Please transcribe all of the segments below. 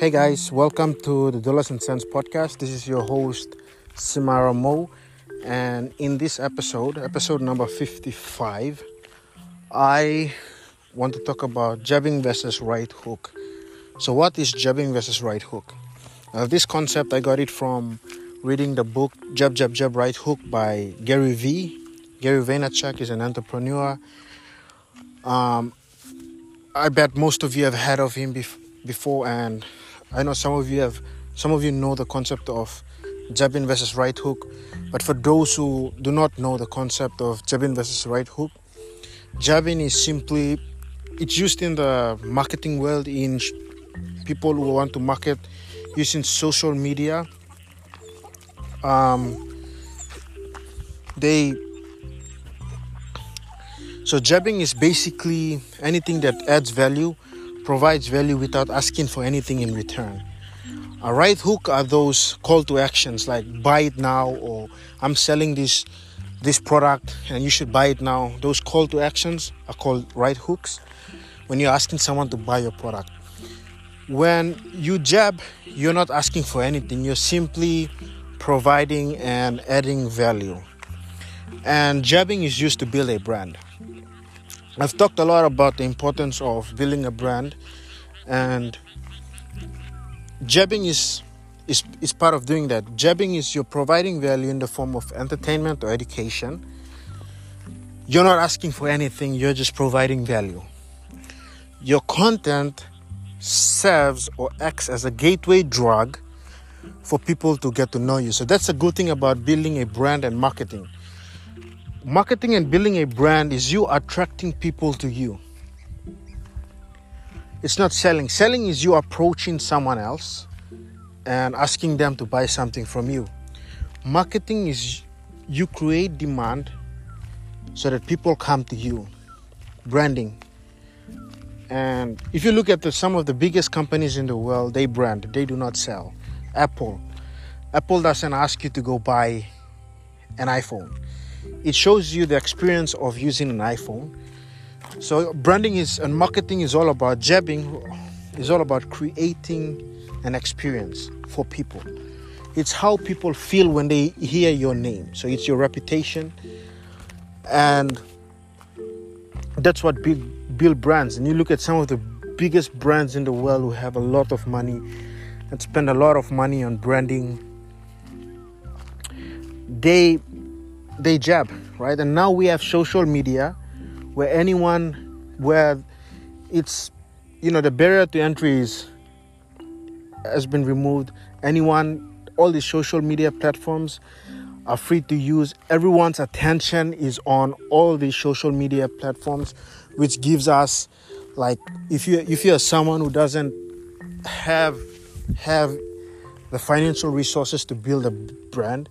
Hey guys, welcome to the Dollars and Cents podcast. This is your host, Simara Mo. And in this episode, episode number 55, I want to talk about jabbing versus right hook. So, what is jabbing versus right hook? This concept, I got it from reading the book Jab, Jab, Jab, Right Hook by Gary Vee. Gary Vaynerchuk is an entrepreneur. Um, I bet most of you have heard of him bef- before, and I know some of you have. Some of you know the concept of jabbing versus right hook, but for those who do not know the concept of jabbing versus right hook, jabbing is simply it's used in the marketing world in people who want to market using social media. Um, they so jabbing is basically anything that adds value, provides value without asking for anything in return. A right hook are those call to actions like buy it now or I'm selling this this product and you should buy it now. Those call to actions are called right hooks when you're asking someone to buy your product. When you jab, you're not asking for anything, you're simply providing and adding value. And jabbing is used to build a brand. I've talked a lot about the importance of building a brand, and jabbing is, is, is part of doing that. Jabbing is you're providing value in the form of entertainment or education. You're not asking for anything, you're just providing value. Your content serves or acts as a gateway drug for people to get to know you. So that's a good thing about building a brand and marketing. Marketing and building a brand is you attracting people to you. It's not selling. Selling is you approaching someone else and asking them to buy something from you. Marketing is you create demand so that people come to you. Branding. And if you look at the, some of the biggest companies in the world, they brand, they do not sell. Apple. Apple doesn't ask you to go buy an iPhone. It shows you the experience of using an iPhone. So branding is and marketing is all about jabbing is all about creating an experience for people. It's how people feel when they hear your name. So it's your reputation and that's what build, build brands. And you look at some of the biggest brands in the world who have a lot of money and spend a lot of money on branding. They they jab, right? And now we have social media where anyone where it's you know the barrier to entry is has been removed. Anyone all these social media platforms are free to use. Everyone's attention is on all these social media platforms, which gives us like if you if you're someone who doesn't have have the financial resources to build a brand,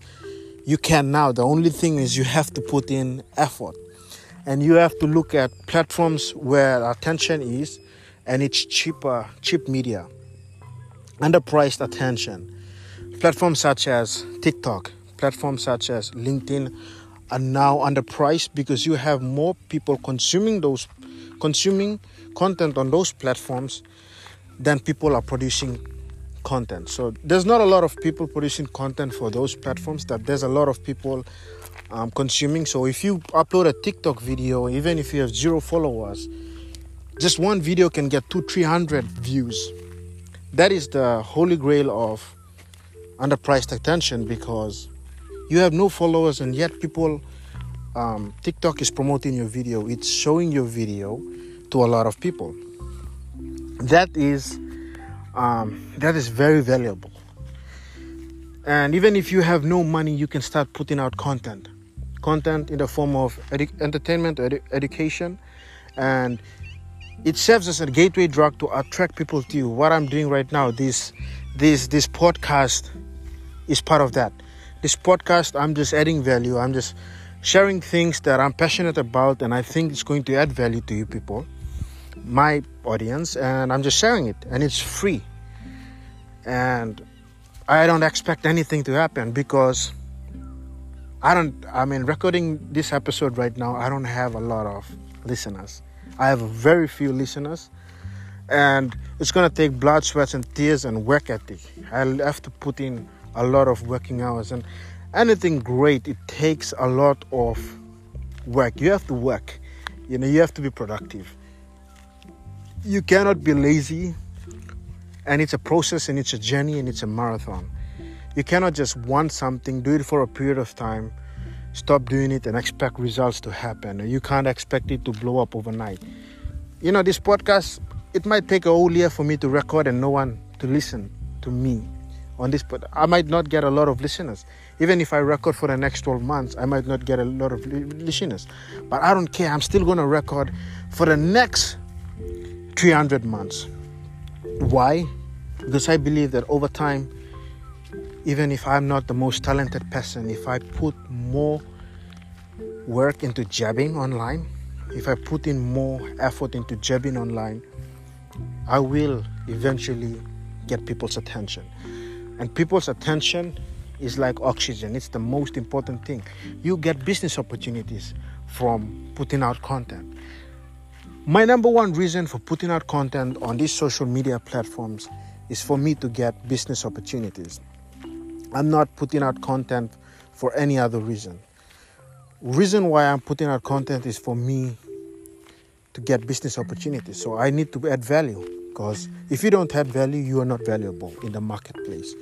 you can now. The only thing is you have to put in effort. And you have to look at platforms where attention is and it's cheaper, cheap media, underpriced attention. Platforms such as TikTok, platforms such as LinkedIn are now underpriced because you have more people consuming those consuming content on those platforms than people are producing content. So there's not a lot of people producing content for those platforms that there's a lot of people um, consuming. So if you upload a TikTok video, even if you have zero followers, just one video can get two, three hundred views. That is the holy grail of underpriced attention because you have no followers and yet people um, TikTok is promoting your video. It's showing your video to a lot of people. That is um, that is very valuable. And even if you have no money, you can start putting out content, content in the form of edu- entertainment, edu- education, and it serves as a gateway drug to attract people to you. What I'm doing right now, this this this podcast is part of that. This podcast, I'm just adding value. I'm just sharing things that I'm passionate about, and I think it's going to add value to you people my audience and I'm just sharing it and it's free. And I don't expect anything to happen because I don't I mean recording this episode right now I don't have a lot of listeners. I have very few listeners. And it's gonna take blood, sweat, and tears and work ethic. I'll have to put in a lot of working hours. And anything great it takes a lot of work. You have to work. You know you have to be productive. You cannot be lazy and it's a process and it's a journey and it's a marathon. You cannot just want something do it for a period of time stop doing it and expect results to happen. You can't expect it to blow up overnight. You know this podcast it might take a whole year for me to record and no one to listen to me on this but i might not get a lot of listeners. Even if i record for the next 12 months i might not get a lot of listeners. But i don't care i'm still going to record for the next 300 months. Why because i believe that over time even if i'm not the most talented person if i put more work into jabbing online if i put in more effort into jabbing online i will eventually get people's attention and people's attention is like oxygen, it's the most important thing. You get business opportunities from putting out content. My number one reason for putting out content on these social media platforms is for me to get business opportunities. I'm not putting out content for any other reason. Reason why I'm putting out content is for me to get business opportunities. So I need to add value because if you don't add value, you are not valuable in the marketplace.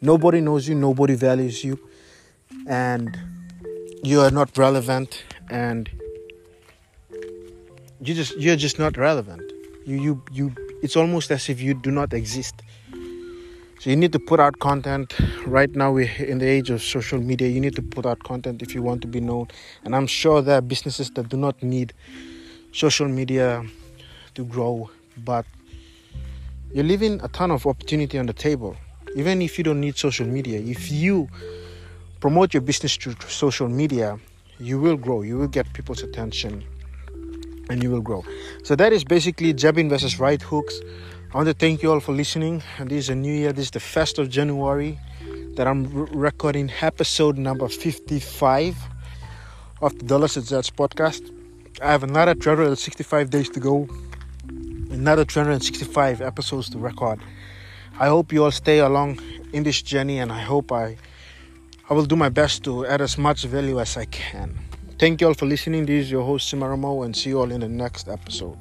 Nobody knows you, nobody values you, and you are not relevant, and you just you're just not relevant. You you you. It's almost as if you do not exist. So you need to put out content. Right now, we're in the age of social media. You need to put out content if you want to be known. And I'm sure there are businesses that do not need social media to grow, but you're leaving a ton of opportunity on the table. Even if you don't need social media, if you promote your business through social media, you will grow. You will get people's attention and you will grow. So that is basically jabbing versus right hooks. I want to thank you all for listening. And this is a new year. This is the first of January that I'm recording episode number 55 of the Dollars and Cents podcast. I have another 365 days to go another 365 episodes to record. I hope you all stay along in this journey and I hope I I will do my best to add as much value as I can. Thank you all for listening. This is your host Simaramo and see you all in the next episode.